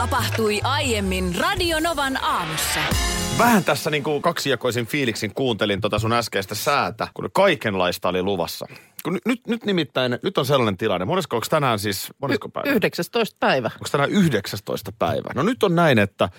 Tapahtui aiemmin Radionovan aamussa. Vähän tässä niin kuin kaksijakoisin fiiliksin kuuntelin tota sun äskeistä säätä, kun kaikenlaista oli luvassa. Kun nyt, nyt nimittäin, nyt on sellainen tilanne. Monesko, onko tänään siis, monesko päivä? 19 päivä. Onko tänään 19 päivä? No nyt on näin, että, äh,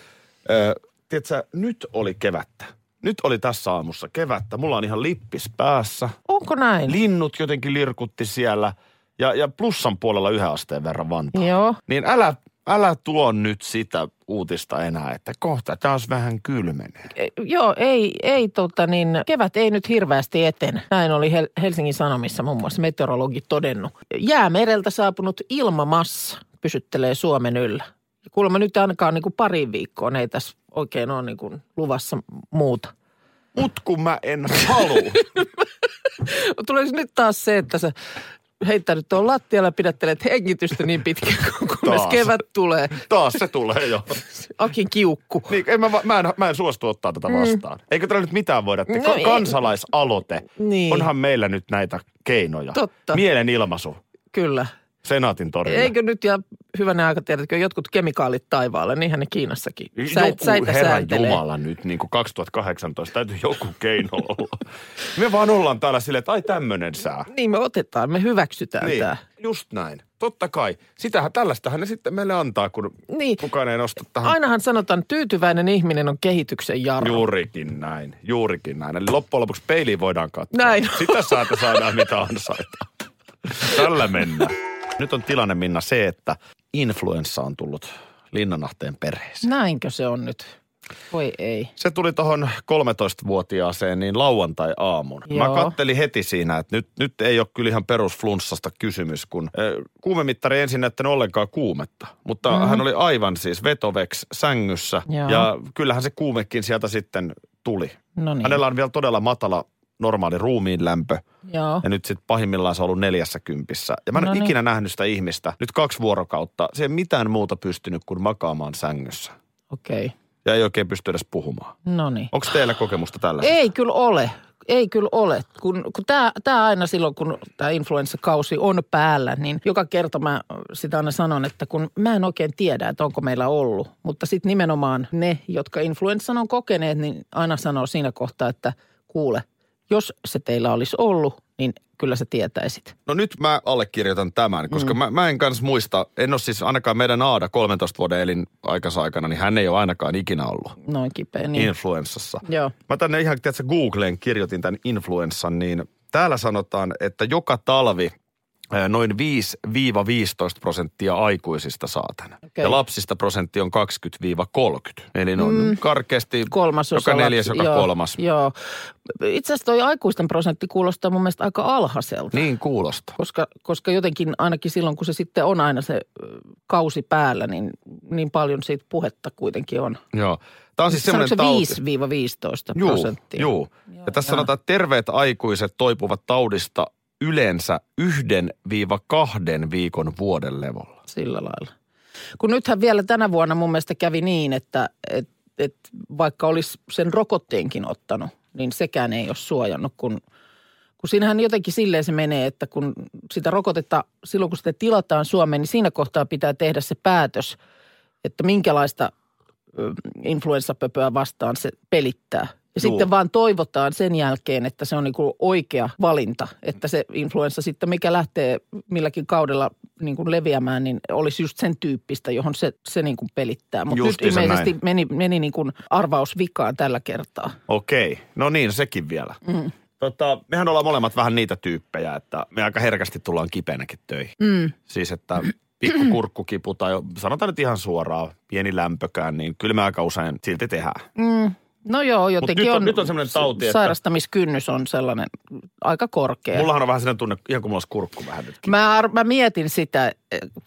tiedätkö, nyt oli kevättä. Nyt oli tässä aamussa kevättä. Mulla on ihan lippis päässä. Onko näin? Linnut jotenkin lirkutti siellä. Ja, ja plussan puolella yhden asteen verran vantaa. Joo. Niin älä, älä tuo nyt sitä uutista enää, että kohta taas vähän kylmenee. E, Joo, ei, ei tota niin, kevät ei nyt hirveästi eten. Näin oli Hel- Helsingin Sanomissa muun muassa meteorologi todennut. Jäämereltä saapunut ilmamassa pysyttelee Suomen yllä. Kuulemma nyt ainakaan niin kuin pariin viikkoon ei tässä oikein ole niin kuin luvassa muuta. Mut kun mä en halua. Tulisi nyt taas se, että sä heittänyt tuon lattialla ja pidättelet hengitystä niin pitkään, kunnes Taas. kevät tulee. Taas se tulee jo. Akin kiukku. Niin, en mä, mä, en, mä en suostu ottaa tätä vastaan. Eikö tällä nyt mitään voida tehdä? No ei. kansalaisaloite. Niin. Onhan meillä nyt näitä keinoja. Totta. Mielenilmaisu. Kyllä. Senaatin torilla. Eikö nyt ja hyvänä aika tiedätkö, jotkut kemikaalit taivaalle, niinhän ne Kiinassakin. Sä, joku säitä herran sääntelee. Jumala nyt niin kuin 2018. Täytyy joku keino olla. Me vaan ollaan täällä silleen, että ai tämmönen sää. Niin me otetaan, me hyväksytään Niin, tämä. just näin. Totta kai. Sitähän, tällaistähän ne sitten meille antaa, kun Niin. kukaan ei nosta tähän. Ainahan sanotaan, tyytyväinen ihminen on kehityksen jarru. Juurikin näin, juurikin näin. Eli loppujen lopuksi peiliin voidaan katsoa. Näin. Sitä saata saadaan mitä ansaitaan. Tällä mennään. Nyt on tilanne, Minna, se, että influenssa on tullut Linnanahteen perheeseen. Näinkö se on nyt? Voi ei. Se tuli tuohon 13-vuotiaaseen niin lauantai-aamun. Mä Joo. kattelin kattelin heti siinä, että nyt, nyt ei ole kyllä ihan perusflunssasta kysymys, kun äh, kuumemittari ei ensin näyttänyt ollenkaan kuumetta. Mutta mm-hmm. hän oli aivan siis vetoveks sängyssä Joo. ja kyllähän se kuumekin sieltä sitten tuli. No niin. Hänellä on vielä todella matala normaali ruumiin lämpö. Joo. Ja nyt sitten pahimmillaan se on ollut neljässä kympissä. Ja mä en No ole niin. ikinä nähnyt sitä ihmistä, nyt kaksi vuorokautta. Se ei mitään muuta pystynyt kuin makaamaan sängyssä. Okei. Okay. Ja ei oikein pysty edes puhumaan. No niin. Onko teillä kokemusta tällä? Ei kyllä ole. Ei kyllä ole. Kun, kun tämä, tämä aina silloin, kun tämä influenssakausi on päällä, niin joka kerta mä sitä aina sanon, että kun mä en oikein tiedä, että onko meillä ollut. Mutta sitten nimenomaan ne, jotka influenssan on kokeneet, niin aina sanoo siinä kohtaa, että kuule, jos se teillä olisi ollut, niin kyllä sä tietäisit. No nyt mä allekirjoitan tämän, koska mm. mä, mä en kans muista, en ole siis ainakaan meidän Aada 13 vuoden elin aikana, niin hän ei ole ainakaan ikinä ollut Noin kipeä. niin. Influenssassa. Joo. Mä tänne ihan, tiedätkö, Googleen kirjoitin tämän influenssan, niin täällä sanotaan, että joka talvi noin 5-15 prosenttia aikuisista saa tämän. Okei. Ja lapsista prosentti on 20-30. Eli no mm. karkeasti Kolmas joka neljäs, joka joo, kolmas. Joo. Itse asiassa toi aikuisten prosentti kuulostaa mun mielestä aika alhaiselta. Niin kuulostaa. Koska, koska jotenkin ainakin silloin, kun se sitten on aina se kausi päällä, niin niin paljon siitä puhetta kuitenkin on. Joo. Tämä on siis semmoinen se tauti. 5-15 Juu, prosenttia? juu. Ja tässä sanotaan, että terveet aikuiset toipuvat taudista yleensä yhden viiva kahden viikon vuoden levolla. Sillä lailla. Kun nythän vielä tänä vuonna mun mielestä kävi niin, että et, et vaikka olisi sen rokotteenkin ottanut, niin sekään ei ole suojannut, kun, kun siinähän jotenkin silleen se menee, että kun sitä rokotetta, silloin kun sitä tilataan Suomeen, niin siinä kohtaa pitää tehdä se päätös, että minkälaista influenssapöpöä vastaan se pelittää. Ja Juu. sitten vaan toivotaan sen jälkeen, että se on niin kuin oikea valinta, että se influenssa sitten, mikä lähtee milläkin kaudella niin kuin leviämään, niin olisi just sen tyyppistä, johon se, se niin kuin pelittää. Mutta nyt ilmeisesti näin. meni, meni niin kuin arvaus vikaan tällä kertaa. Okei, no niin, sekin vielä. Mm. Tota, mehän ollaan molemmat vähän niitä tyyppejä, että me aika herkästi tullaan kipeänäkin töihin. Mm. Siis, että pikku kurkkukipu tai sanotaan nyt ihan suoraan, pieni lämpökään, niin kyllä me aika usein silti tehdään. Mm. No joo, jotenkin nyt on- on, nyt on semmoinen tauti, että- sairastamiskynnys on sellainen aika korkea. Mullahan on vähän sellainen tunne, ihan kuin mulla olisi kurkku vähän nytkin. Mä, ar- mä mietin sitä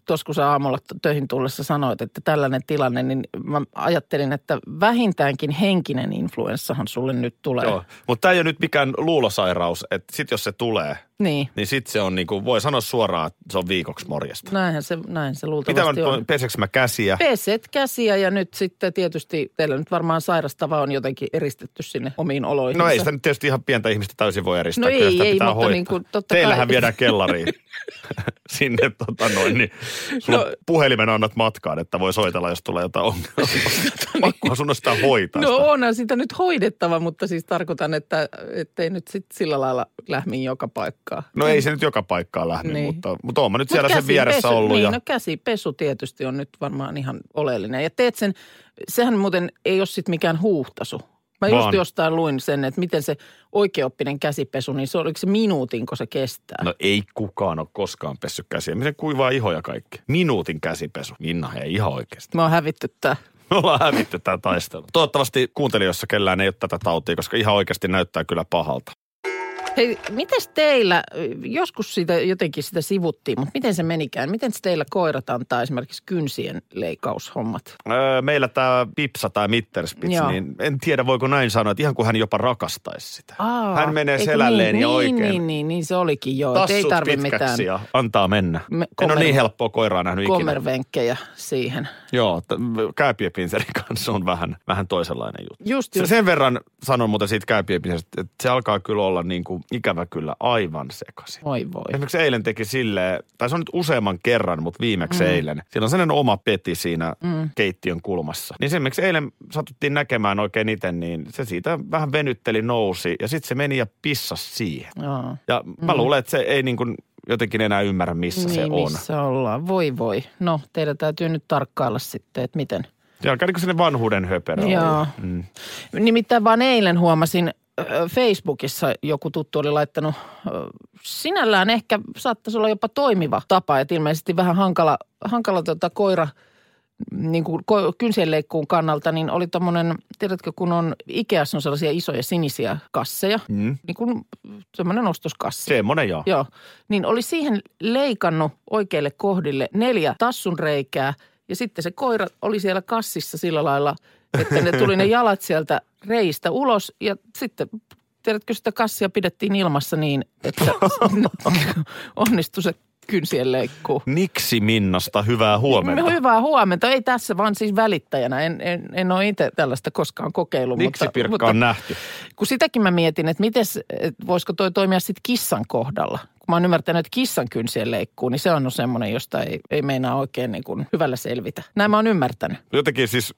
tuossa kun sä aamulla töihin tullessa sanoit, että tällainen tilanne, niin mä ajattelin, että vähintäänkin henkinen influenssahan sulle nyt tulee. Joo, mutta tämä ei ole nyt mikään luulosairaus, että sit jos se tulee, Niin, niin sit se on niinku, voi sanoa suoraan, että se on viikoksi morjesta. näinhän se, näin se Mitä mä luultavasti on. peseekö mä käsiä? Peset käsiä ja nyt sitten tietysti teillä nyt varmaan sairastava on jotenkin eristetty sinne omiin oloihin. No ei sitä nyt tietysti ihan pientä ihmistä täysin voi eristää. No Kyllä ei, sitä ei, pitää mutta hoitaa. niin kuin totta Teillähän kai- viedään kellariin sinne tota noin, niin sulla No- puhelimen annat matkaan, että voi soitella, jos tulee jotain ongelmaa. Pakkohan sun on sitä hoitaa. No sitä. onhan sitä nyt hoidettava, mutta siis tarkoitan, että ei nyt sit sillä lailla lähmin joka paikkaa. No ei se nyt joka paikkaan lähde, Niin. mutta, mutta oon mä nyt Mut siellä sen vieressä käsipesu- ollut. Niin, ja, no käsipesu tietysti on nyt varmaan ihan oleellinen. Ja teet sen, sehän muuten ei ole sitten mikään huuhtasu. Mä just Vaan- jostain luin sen, että miten se oikeoppinen käsipesu, niin se oliko se minuutinko se kestää? No ei kukaan ole koskaan pessy käsiä. Miten kuivaa ihoja kaikki? Minuutin käsipesu. Minna, ei ihan oikeasti. Me on hävitty tää. Me ollaan hävitty tämä taistelu. Toivottavasti kuuntelijoissa kellään ei ole tätä tautia, koska ihan oikeasti näyttää kyllä pahalta. Hei, mites teillä, joskus siitä jotenkin sitä sivuttiin, mutta miten se menikään? Miten teillä koirat antaa esimerkiksi kynsien leikkaushommat? Öö, meillä tämä Pipsa tai Mitterspitz, Joo. niin en tiedä voiko näin sanoa, että ihan kuin hän jopa rakastaisi sitä. Aa, hän menee selälleen niin, ja niin, oikein Niin, niin, niin, se olikin joo. että Ei tassut tarvi mitään ja antaa mennä. Me- en ole niin helppoa koiraa nähnyt ikinä. kommervenkkejä siihen. Joo, t- kääpiepinserin kanssa on vähän, vähän toisenlainen juttu. Just, just. sen verran sanon muuten siitä kääpiepinseristä, että se alkaa kyllä olla niin kuin ikävä kyllä aivan sekaisin. Voi voi. Esimerkiksi eilen teki silleen, tai se on nyt useamman kerran, mutta viimeksi mm. eilen. Siinä on sellainen oma peti siinä mm. keittiön kulmassa. Niin se, miksi eilen satuttiin näkemään oikein itse, niin se siitä vähän venytteli, nousi ja sitten se meni ja pissasi siihen. Joo. Ja mä mm. luulen, että se ei niin kuin jotenkin enää ymmärrä, missä niin, se on. missä ollaan. Voi voi. No, teidän täytyy nyt tarkkailla sitten, että miten. Niin kuin sellainen vanhuuden höperö Joo. Mm. Nimittäin vaan eilen huomasin Facebookissa joku tuttu oli laittanut, sinällään ehkä saattaisi olla jopa toimiva tapa, että ilmeisesti vähän hankala, hankala tota koira niin kuin kynsienleikkuun kannalta, niin oli tommonen, tiedätkö, kun on Ikeassa on sellaisia isoja sinisiä kasseja, Mm. niin kuin semmoinen ostoskassi. Semmoinen joo. Joo, niin oli siihen leikannut oikeille kohdille neljä tassun reikää ja sitten se koira oli siellä kassissa sillä lailla, että ne tuli ne jalat sieltä reistä ulos ja sitten tiedätkö sitä kassia pidettiin ilmassa niin, että onnistui se kynsien leikkuu. Niksi Minnasta hyvää huomenta. Hyvää huomenta. Ei tässä vaan siis välittäjänä. En, en, en ole itse tällaista koskaan kokeillut. Niksi mutta, Pirkka mutta on nähty. kun sitäkin mä mietin, että mites, että voisiko toi toimia sitten kissan kohdalla. Kun mä oon ymmärtänyt, että kissan kynsien leikkuu, niin se on semmoinen, josta ei, ei meinaa oikein niin kuin hyvällä selvitä. Näin mä oon ymmärtänyt. Jotenkin siis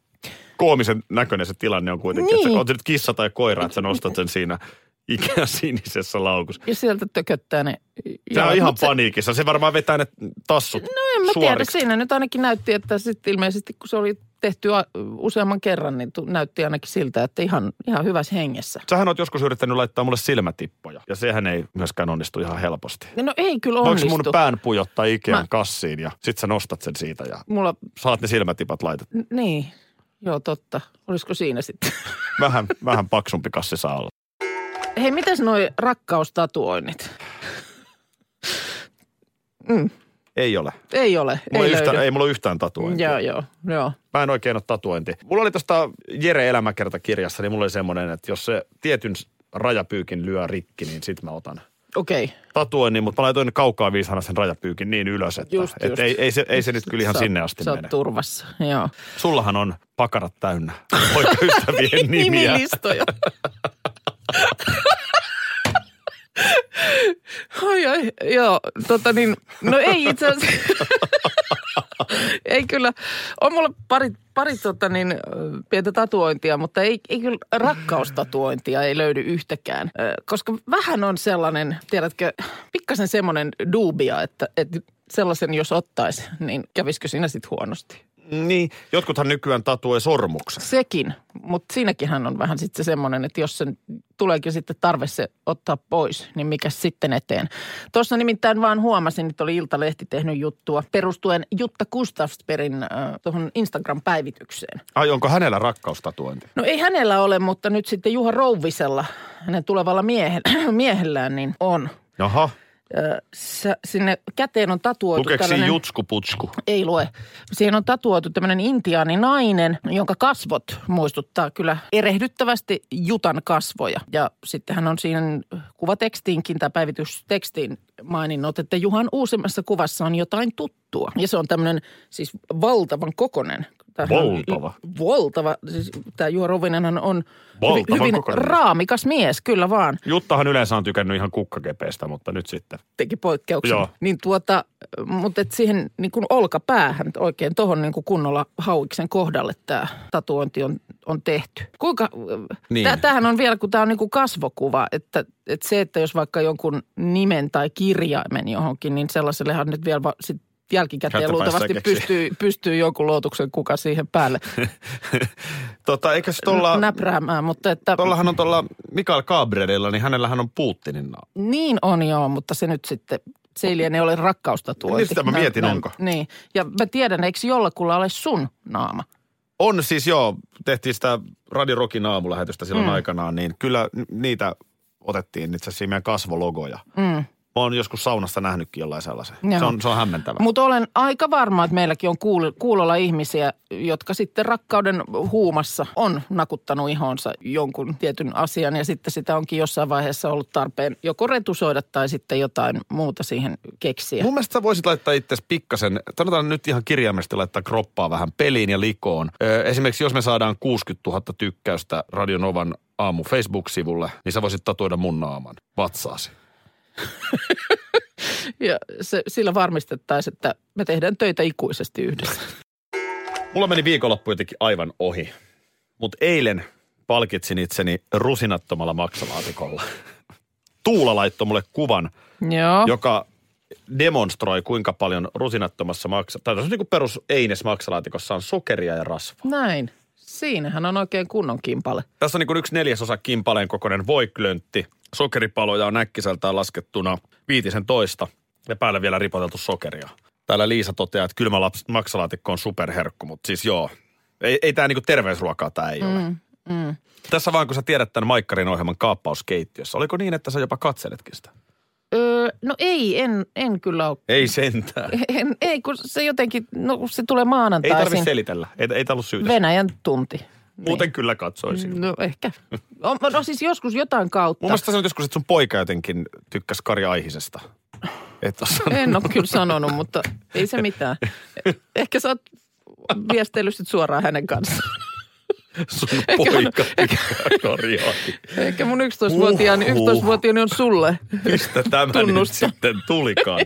koomisen näköinen se tilanne on kuitenkin. Niin. Että sä, on se nyt kissa tai koira, että sä nostat sen siinä Ikea sinisessä laukussa. Ja sieltä tököttää ne Se on ihan se- paniikissa. Se varmaan vetää ne tassut No en mä tiedä. suoriksi. Siinä nyt ainakin näytti, että sitten ilmeisesti kun se oli tehty useamman kerran, niin näytti ainakin siltä, että ihan, ihan hyvässä hengessä. Sähän oot joskus yrittänyt laittaa mulle silmätippoja. Ja sehän ei myöskään onnistu ihan helposti. No ei kyllä Voinko onnistu. mun pään pujottaa Ikean Mä- kassiin ja sit sä nostat sen siitä ja Mulla, saat ne silmätipat laitettua. n- niin, joo totta. Olisiko siinä sitten? Vähän, vähän paksumpi kassi saa olla. Hei, mitäs noi rakkaustatuoinnit? Mm, Ei ole. ei ole, Mulla ei ei, yhtään, ei mulla ole yhtään tatuointia. Joo, joo, joo. Mä en oikein ole tatuointi. Mulla oli tuosta Jere elämäkertakirjassa, niin mulla oli semmoinen, että jos se tietyn rajapyykin lyö rikki, niin sit mä otan Okei. Okay. tatuoinnin, mutta mä laitoin kaukaa viisana sen rajapyykin niin ylös, että Just, et just. ei, ei, se, ei se nyt kyllä ihan Sä- sinne asti Sä mene. turvassa, joo. Sullahan on pakarat täynnä poikaystävien nimiä. Nimilistoja. ai, ai, joo, tota niin, no ei itse asiassa, ei kyllä, on mulla pari, pari tota niin, pientä tatuointia, mutta ei, ei kyllä rakkaustatuointia ei löydy yhtäkään. Koska vähän on sellainen, tiedätkö, pikkasen semmoinen dubia, että, että sellaisen jos ottaisi, niin kävisikö siinä sitten huonosti? Niin, jotkuthan nykyään tatuoi sormuksen. Sekin, mutta siinäkin hän on vähän sitten se semmoinen, että jos sen tuleekin sitten tarve se ottaa pois, niin mikä sitten eteen. Tuossa nimittäin vaan huomasin, että oli Iltalehti tehnyt juttua perustuen Jutta Gustafsperin äh, tuohon Instagram-päivitykseen. Ai, onko hänellä rakkaustatuointi? No ei hänellä ole, mutta nyt sitten Juha Rouvisella, hänen tulevalla miehen, miehellään, niin on. Jaha. Sinne käteen on tatuoitu Lukeeko siinä tällainen... jutsku-putsku? Ei lue. Siihen on tatuoitu tämmöinen intiaani nainen, jonka kasvot muistuttaa kyllä erehdyttävästi Jutan kasvoja. Ja sitten hän on siinä kuvatekstiinkin tai päivitystekstiin maininnut, että Juhan uusimmassa kuvassa on jotain tuttua. Ja se on tämmöinen siis valtavan kokonen. Tämähän Valtava. Valtava. Siis tämä Juha Rovinenhan on hyvin, Valtavan hyvin kokoinen. raamikas mies, kyllä vaan. Juttahan yleensä on tykännyt ihan kukkakepeistä, mutta nyt sitten. teki poikkeuksen. Joo. Niin tuota, mutta et siihen niin kuin olkapäähän oikein tuohon niin kunnolla hauiksen kohdalle tämä tatuointi on, on tehty. Kuinka, niin. tämähän on vielä, kun tämä on niin kuin kasvokuva, että, että se, että jos vaikka jonkun nimen tai kirjaimen johonkin, niin sellaisellehan nyt vielä va, sit jälkikäteen luultavasti pystyy, pystyy jonkun lootuksen kuka siihen päälle tota, eikös tuolla, näpräämään, mutta että tuollahan on tuolla Mikael Gabrielilla, niin hänellähän on Putinin. Niin on joo, mutta se nyt sitten, se ei liene ole rakkaustatuointi. Niin sitä mä mietin, onko. Niin, ja mä tiedän, eikö jollakulla ole sun naama? On siis joo, tehtiin sitä Radio Rockin aamulähetystä silloin mm. aikanaan, niin kyllä niitä otettiin itse asiassa meidän kasvologoja. Mm. Mä oon joskus saunassa nähnytkin jollain sellaisen. Joo. Se on, se on hämmentävä. Mutta olen aika varma, että meilläkin on kuul- kuulolla ihmisiä, jotka sitten rakkauden huumassa on nakuttanut ihonsa jonkun tietyn asian ja sitten sitä onkin jossain vaiheessa ollut tarpeen joko retusoida tai sitten jotain muuta siihen keksiä. Mun mielestä sä voisit laittaa itse pikkasen, sanotaan nyt ihan kirjaimesti laittaa kroppaa vähän peliin ja likoon. Ö, esimerkiksi jos me saadaan 60 000 tykkäystä Radionovan aamu Facebook-sivulle, niin sä voisit tatuoida mun naaman vatsaasi. Ja se, sillä varmistettaisiin, että me tehdään töitä ikuisesti yhdessä. Mulla meni viikonloppu jotenkin aivan ohi. Mutta eilen palkitsin itseni rusinattomalla maksalaatikolla. Tuula laittoi mulle kuvan, Joo. joka demonstroi kuinka paljon rusinattomassa maksa... Tai tässä on niin kuin perus Eines maksalaatikossa on sokeria ja rasvaa. Näin. Siinähän on oikein kunnon kimpale. Tässä on niin kuin yksi neljäsosa kimpaleen kokoinen voiklöntti. Sokeripaloja on äkkiseltään laskettuna viitisen toista ja päälle vielä ripoteltu sokeria. Täällä Liisa toteaa, että kylmä laps, maksalaatikko on superherkku, mutta siis joo. Ei, ei tämä niinku terveysruokaa tämä ei ole. Mm, mm. Tässä vaan kun sä tiedät tämän Maikkarin ohjelman kaappauskeittiössä. Oliko niin, että sä jopa katseletkin sitä? No ei, en, en kyllä ole. Ei sentään. En, ei, kun se jotenkin, no se tulee Ei maanantaisin. tarvitse selitellä. Ei, ei ollut syytä. Venäjän tunti. Muuten kyllä katsoisin. No ehkä. No, no siis joskus jotain kautta. Mun mielestä sanoit joskus, että sun poika jotenkin tykkäsi Kari Aihisesta. Et ole. En ole kyllä sanonut, mutta ei se mitään. Ehkä sä oot viestellyt sit suoraan hänen kanssaan. Sun poika Aihisesta. Ehkä mun 11-vuotiaani, Huhhuh. 11-vuotiaani on sulle. Mistä tämä nyt sitten tulikaan?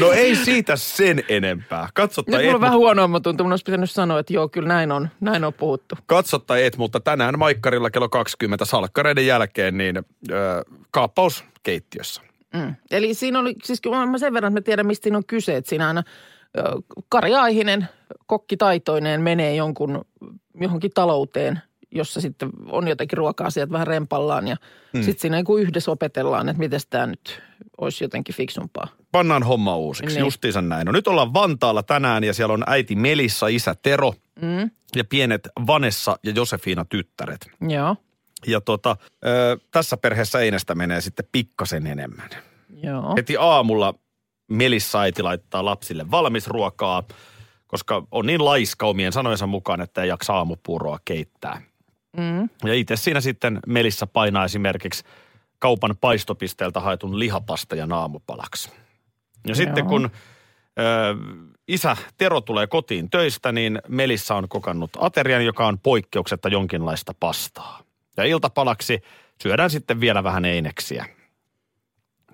No ei siitä sen enempää. Katso Nyt tai mulla et, on vähän mutta, huono tuntuu. Mun olisi pitänyt sanoa, että joo, kyllä näin on. Näin on puhuttu. katso tai et, mutta tänään Maikkarilla kello 20 salkkareiden jälkeen niin ö, kaappaus keittiössä. Mm. Eli siinä oli, siis mä sen verran, että mä tiedän, mistä siinä on kyse. Että siinä aina Kari Aihinen, kokkitaitoinen, menee jonkun, johonkin talouteen, jossa sitten on jotenkin ruoka-asiat vähän rempallaan. Ja mm. sitten siinä niin kuin yhdessä opetellaan, että miten tämä nyt olisi jotenkin fiksumpaa. Pannaan homma uusiksi, Niin. justiinsa näin. No nyt ollaan Vantaalla tänään ja siellä on äiti Melissa, isä Tero Mm. ja pienet Vanessa ja Josefina tyttäret. Joo, Ja tota, ö, tässä perheessä Einestä menee sitten pikkasen enemmän. joo. Heti aamulla Melissa äiti laittaa lapsille valmisruokaa, koska on niin laiska omien sanojensa mukaan, että ei jaksa aamupuuroa keittää. Mm. Ja itse siinä sitten Melissa painaa esimerkiksi kaupan paistopisteeltä haetun lihapasta ja naamupalaksi. Ja sitten Joo. kun ö, isä Tero tulee kotiin töistä, niin Melissa on kokannut aterian, joka on poikkeuksetta jonkinlaista pastaa. Ja iltapalaksi syödään sitten vielä vähän eineksiä.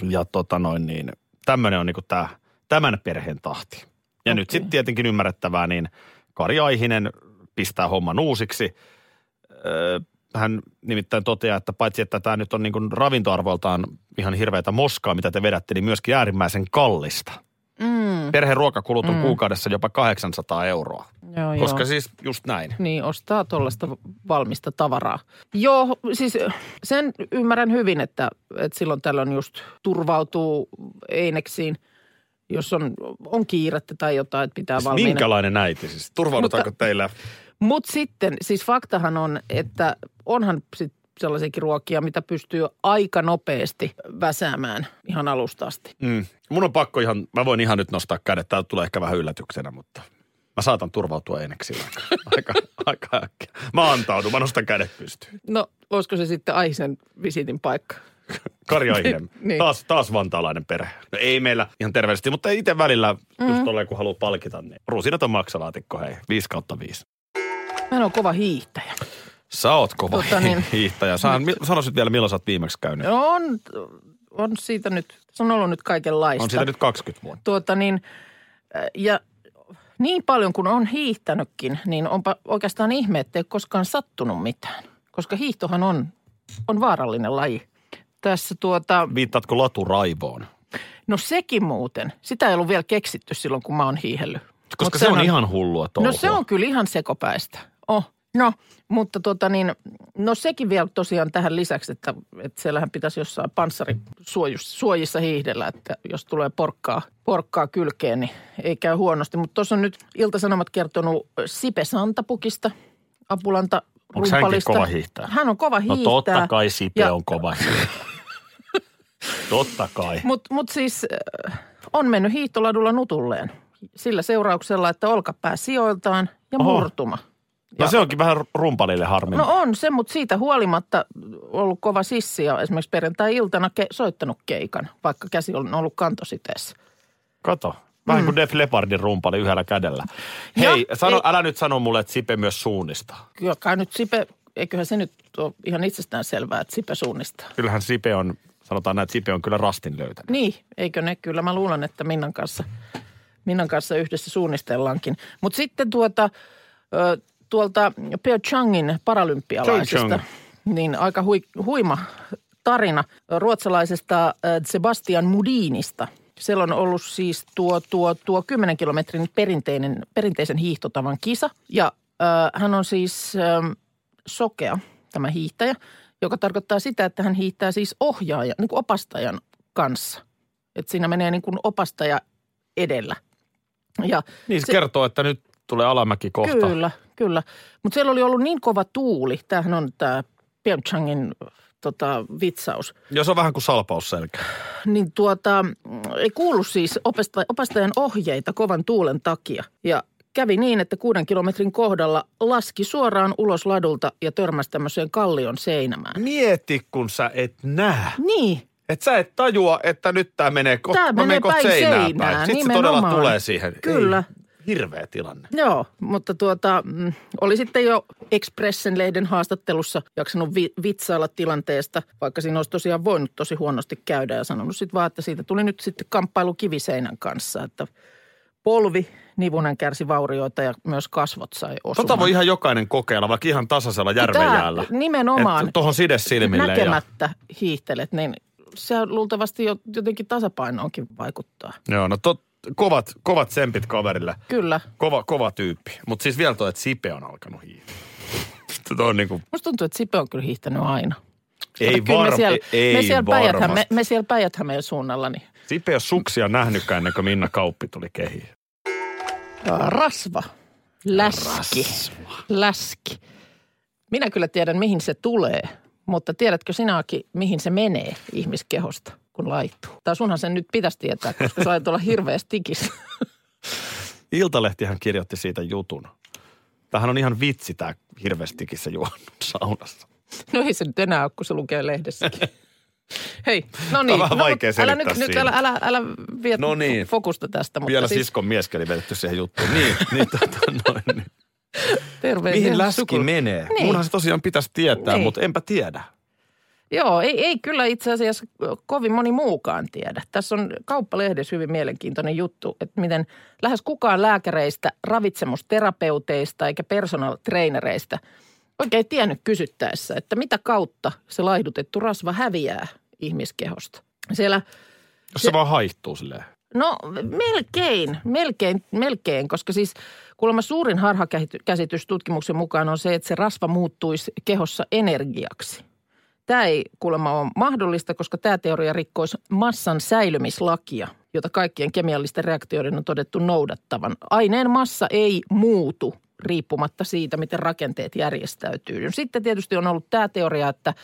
Ja tota noin niin, tämmöinen on niinku tää, tämän perheen tahti. Ja nyt Okei. sitten tietenkin ymmärrettävää, niin Kari Aihinen pistää homman uusiksi. Öö, hän nimittäin toteaa, että paitsi että tämä nyt on niin kuin ravintoarvoltaan ihan hirveätä moskaa, mitä te vedätte, niin myöskin äärimmäisen kallista. Mm. Perheen ruokakulut on Mm. kuukaudessa jopa 800 euroa. Joo, Koska joo. siis just näin. Niin, ostaa tuollaista valmista tavaraa. Joo, siis sen ymmärrän hyvin, että, että silloin tällöin just turvautuu eineksiin, jos on, on kiirettä tai jotain, että pitää valmiina. Siis Minkälainen äiti siis? Turvaudutaanko teillä? Mutta sitten, siis faktahan on, että onhan sit sellaisiakin ruokia, mitä pystyy aika nopeasti väsäämään ihan alusta asti. Mm. Mun on pakko ihan, mä voin ihan nyt nostaa kädet. Tää tulee ehkä vähän yllätyksenä, mutta mä saatan turvautua eneksi aika, aika äkkiä. Mä antaudun, mä nostan kädet pystyyn. No, olisiko se sitten Aisen visitin paikka? Kari Aihinen. Niin. taas, taas vantaalainen perhe. No ei meillä ihan terveellisesti, mutta itse välillä, mm. just tolleen kun haluaa palkita, niin rusinat on maksalaatikko, hei, 5 kautta 5. Mä oon kova hiihtäjä. Sä oot kova Tota niin. hiihtäjä. Sä, sanoisit vielä, milloin sä oot viimeksi käynyt. No on, on siitä nyt, se on ollut nyt kaikenlaista. On siitä nyt 20 vuotta. Tuota niin, äh, ja niin paljon kuin on hiihtänytkin, niin onpa oikeastaan ihme, ettei koskaan sattunut mitään. Koska hiihtohan on, on vaarallinen laji. Tässä tuota, Viittaatko laturaivoon? no sekin muuten. Sitä ei ollut vielä keksitty silloin, kun mä oon hiihellyt. Koska Mut se on sehän ihan hullua touhua. No se on kyllä ihan sekopäistä. Oh. No, mutta tota niin, no sekin vielä tosiaan tähän lisäksi, että, että siellähän pitäisi jossain panssarisuojissa hiihdellä, että jos tulee porkkaa, porkkaa kylkeen, niin ei käy huonosti. Mutta tuossa on nyt Ilta-Sanomat kertonut Sipe Santapukista, Apulanta Onko hänkin kova hiihtäjä? Hän on kova No hiihtää. totta kai Sipe Ja- on kova totta kai. Mutta mut siis äh, on mennyt hiihtoladulla nutulleen sillä seurauksella, että olkapää sijoiltaan ja Oho. murtuma. No Ja- se onkin vähän rumpalille harmi. No on se, mutta siitä huolimatta ollut kova sissi ja esimerkiksi perjantai-iltana ke- soittanut keikan, vaikka käsi on ollut kantositeessä. Kato. Vähän kuin Def Leppardin rumpali yhdellä kädellä. Ja- Hei, sano, ei- älä nyt sano mulle, että Sipe myös suunnistaa. Kyllä kai nyt Sipe, eiköhän se nyt ole ihan itsestään selvää, että Sipe suunnistaa. Kyllähän Sipe on, sanotaan näin, että Sipe on kyllä rastin löytänyt. Niin, eikö ne? Kyllä mä luulen, että Minnan kanssa, Minnan kanssa yhdessä suunnistellaankin. Mutta sitten tuota, tuolta Pyeongchangin paralympialaisesta, Pyeongchang. niin aika hui, huima tarina ruotsalaisesta Sebastian Mudinista. Siellä on ollut siis tuo, tuo, tuo 10 kilometrin perinteinen, perinteisen hiihtotavan kisa. Ja ö, hän on siis ö, sokea, tämä hiihtäjä, joka tarkoittaa sitä, että hän hiihtää siis ohjaajan, niin kuin opastajan kanssa. Että siinä menee niin kuin opastaja edellä. Ja Niin se kertoo, että nyt tulee alamäki kohta. Kyllä, kyllä. Mutta siellä oli ollut niin kova tuuli. Tämähän on tämä Pyeongchangin tota, vitsaus. Jos on vähän kuin salpausselkä. Niin tuota, ei kuulu siis opasta, opastajan ohjeita kovan tuulen takia. Ja kävi niin, että kuuden kilometrin kohdalla laski suoraan ulos ladulta ja törmäsi tämmöiseen kallion seinämään. Mieti, kun sä et näe. Niin, Et sä et tajua, että nyt tää menee, ko- Tää mä menee päin seinää seinää, päin. Sitten se todella tulee siihen. Kyllä. Ei, hirveä tilanne. Joo, mutta tuota, mm, oli sitten jo Expressen-lehden haastattelussa jaksanut vi- vitsailla tilanteesta, vaikka siinä olisi tosiaan voinut tosi huonosti käydä ja sanonut sitten vaan, että siitä tuli nyt sitten kamppailu kiviseinän kanssa, että polvi nivunen kärsi vaurioita ja myös kasvot sai osumaan. Tota voi ihan jokainen kokeilla, vaikka ihan tasaisella järvenjäällä. Tää nimenomaan Tuohon sides silmille. Ja, näkemättä hiihtelet, niin se luultavasti jo jotenkin tasapainoonkin vaikuttaa. joo, no tot, kovat, kovat tsempit kaverille. Kyllä. Kova, kova tyyppi. Mutta siis vielä toi, että Sipe on alkanut hiihtää. On niinku, Musta tuntuu, että Sipe on kyllä hiihtänyt aina. ei Kato, kyllä varm, me siellä, ei me siellä Päijät-Häme, varmasti. me siellä suunnalla, niin Sipe ei ole suksia nähnytkään ennen kuin Minna Kauppi tuli kehiin. Rasva, läski, läski. Minä kyllä tiedän, mihin se tulee, mutta tiedätkö sinäkin, mihin se menee ihmiskehosta, kun laittuu? Tai sunhan sen nyt pitäisi tietää, koska sä olla hirveä stikis. Iltalehtihän kirjoitti siitä jutun. Tämähän on ihan vitsi tämä hirvestikissä juonut saunassa. No ei se nyt enää ole, kun se lukee lehdessäkin. Hei, no niin. vähän no, vaikea älä nyt, nyt älä, älä, älä vie No niin. fokusta tästä. Mutta Vielä siis siskon mieskin oli vedetty siihen juttuun. Niin, niin, tota, noin, niin. terveisiä Mihin läski sukul- menee? Niin. Munhan se tosiaan pitäisi tietää, Niin. mutta enpä tiedä. Joo, ei, ei kyllä itse asiassa kovin moni muukaan tiedä. Tässä on kauppalehdessä hyvin mielenkiintoinen juttu, että miten lähes kukaan lääkäreistä, ravitsemusterapeuteista eikä personal trainereista oikein tiennyt kysyttäessä, että mitä kautta se laihdutettu rasva häviää ihmiskehosta. Siellä Jos se, vaan haihtuu silleen. No melkein, melkein, melkein, koska siis kuulemma suurin harhakäsitys tutkimuksen mukaan on se, että se rasva muuttuisi kehossa energiaksi. Tämä ei kuulemma ole mahdollista, koska tämä teoria rikkoisi massan säilymislakia, jota kaikkien kemiallisten reaktioiden on todettu noudattavan. Aineen massa ei muutu riippumatta siitä, miten rakenteet järjestäytyy. Sitten tietysti on ollut tämä teoria, että,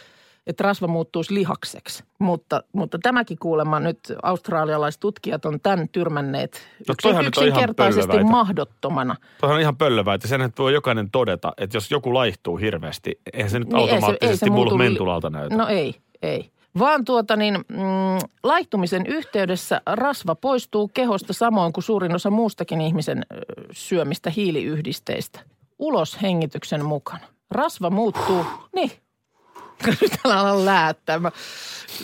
että rasva muuttuisi lihakseksi, mutta, mutta tämäkin kuulemma nyt australialaiset tutkijat on tämän tyrmänneet No on ihan yksinkertaisesti pöllöväitä. mahdottomana. Tuohan on ihan pöllövää, että sen voi jokainen todeta, että jos joku laihtuu hirveästi, eihän se nyt Niin ei se- automaattisesti ei se muutu mentulalta näytä. No ei, ei. Vaan tuota niin, mm, laihtumisen yhteydessä rasva poistuu kehosta samoin kuin suurin osa muustakin ihmisen ö, syömistä hiiliyhdisteistä. Ulos hengityksen mukana. Rasva muuttuu, niin. Nyt älä ala läättää. Mä,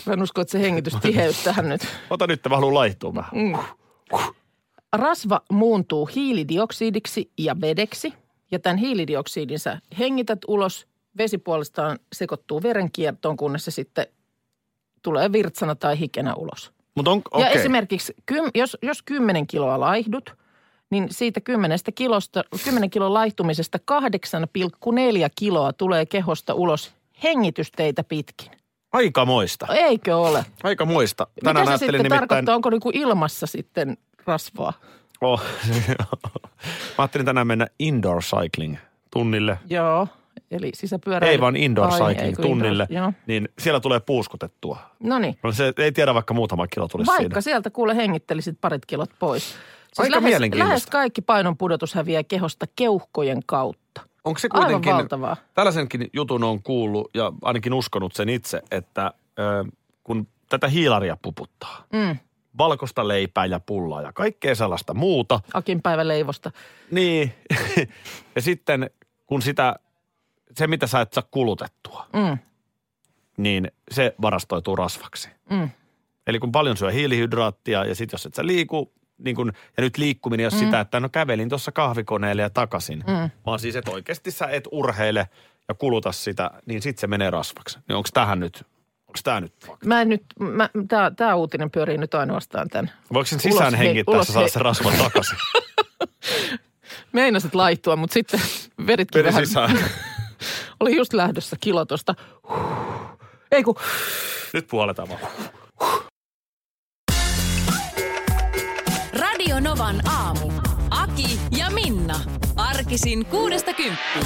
mä en usko, että se hengitystiheys tähän nyt. Ota nyt, mä haluan laihtua vähän. Mm. Rasva muuntuu hiilidioksidiksi ja vedeksi. Ja tämän hiilidioksidin sä hengität ulos. Vesi puolestaan sekoittuu verenkiertoon, kunnes se sitten tulee virtsana tai hikenä ulos. Mutta on, Ja okei. esimerkiksi, kym, jos, jos 10 kiloa laihdut, niin siitä 10 kilosta, 10 kilon laihtumisesta 8,4 kiloa tulee kehosta ulos hengitysteitä pitkin. Aika moista. Eikö ole? Aika moista. Mitä Tänään se ajattelin sitten nimittäin... tarkoittaa? Onko niinku ilmassa sitten rasvaa? Oh. Mä ajattelin tänään mennä indoor cycling tunnille. Joo, eli sisäpyöräily. Ei vaan indoor Ai, cycling tunnille. Indoor, joo. Niin siellä tulee puuskutettua. No niin. No se ei tiedä, vaikka muutama kilo tulisi Vaikka siinä. sieltä kuule hengittelisit parit kilot pois. Siis Aika lähes, mielenkiintoista. lähes kaikki painon pudotus häviää kehosta keuhkojen kautta. Onko se Aivan kuitenkin, valtavaa. tällaisenkin jutun on kuullut ja ainakin uskonut sen itse, että ö, kun tätä hiilaria puputtaa, Mm. valkoista leipää ja pullaa ja kaikkea sellaista muuta, Akin päiväleivosta. niin ja sitten kun sitä, se mitä sä et saa kulutettua, Mm. niin se varastoituu rasvaksi. Mm. Eli kun paljon syö hiilihydraattia ja sitten jos et sä liiku, niin kun, ja nyt liikkuminen ei ole mm. sitä, että no kävelin tuossa kahvikoneelle ja takaisin, mm. vaan siis että oikeasti sä et urheile ja kuluta sitä, niin sitten se menee rasvaksi. Niin onko tähän nyt, onko tämä nyt fakta? Mä en nyt, mä, tää, tää uutinen pyörii nyt ainoastaan tämän. Voiko sen sisään Ulos hengittää, ulos saada hei- sen rasvan takaisin? Meinasit laittua, mutta sitten veritkin Veri vähän. sisään. Oli just lähdössä kilo tosta. Ei kun, Nyt puoletaan vaan. Novan aamu. Aki ja Minna. Arkisin kuudesta kymppiin.